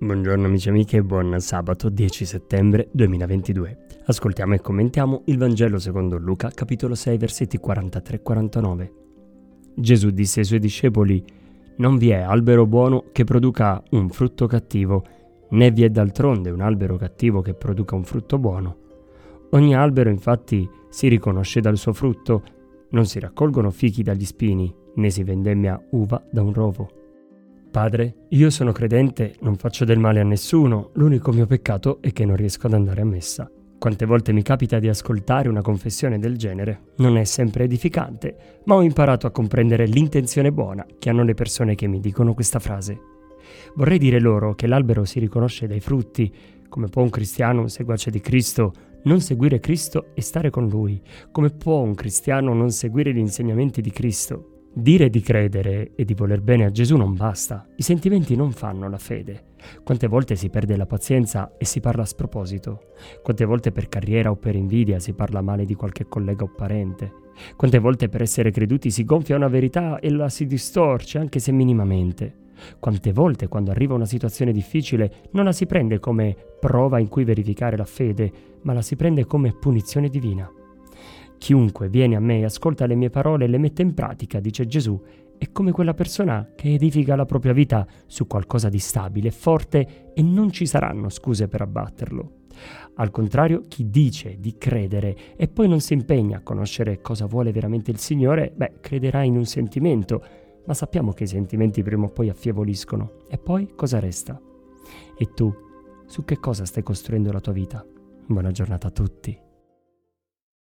Buongiorno amici e amiche buon sabato 10 settembre 2022. Ascoltiamo e commentiamo il Vangelo secondo Luca, capitolo 6, versetti 43-49. Gesù disse ai suoi discepoli, Non vi è albero buono che produca un frutto cattivo, né vi è d'altronde un albero cattivo che produca un frutto buono. Ogni albero infatti si riconosce dal suo frutto, non si raccolgono fichi dagli spini, né si vendemmia uva da un rovo. Padre, io sono credente, non faccio del male a nessuno, l'unico mio peccato è che non riesco ad andare a messa. Quante volte mi capita di ascoltare una confessione del genere? Non è sempre edificante, ma ho imparato a comprendere l'intenzione buona che hanno le persone che mi dicono questa frase. Vorrei dire loro che l'albero si riconosce dai frutti, come può un cristiano, un seguace di Cristo, non seguire Cristo e stare con Lui, come può un cristiano non seguire gli insegnamenti di Cristo Dire di credere e di voler bene a Gesù non basta, i sentimenti non fanno la fede. Quante volte si perde la pazienza e si parla a sproposito? Quante volte per carriera o per invidia si parla male di qualche collega o parente? Quante volte per essere creduti si gonfia una verità e la si distorce anche se minimamente? Quante volte quando arriva una situazione difficile non la si prende come prova in cui verificare la fede, ma la si prende come punizione divina? Chiunque viene a me e ascolta le mie parole e le mette in pratica, dice Gesù, è come quella persona che edifica la propria vita su qualcosa di stabile, forte e non ci saranno scuse per abbatterlo. Al contrario, chi dice di credere e poi non si impegna a conoscere cosa vuole veramente il Signore, beh, crederà in un sentimento, ma sappiamo che i sentimenti prima o poi affievoliscono. E poi cosa resta? E tu, su che cosa stai costruendo la tua vita? Buona giornata a tutti.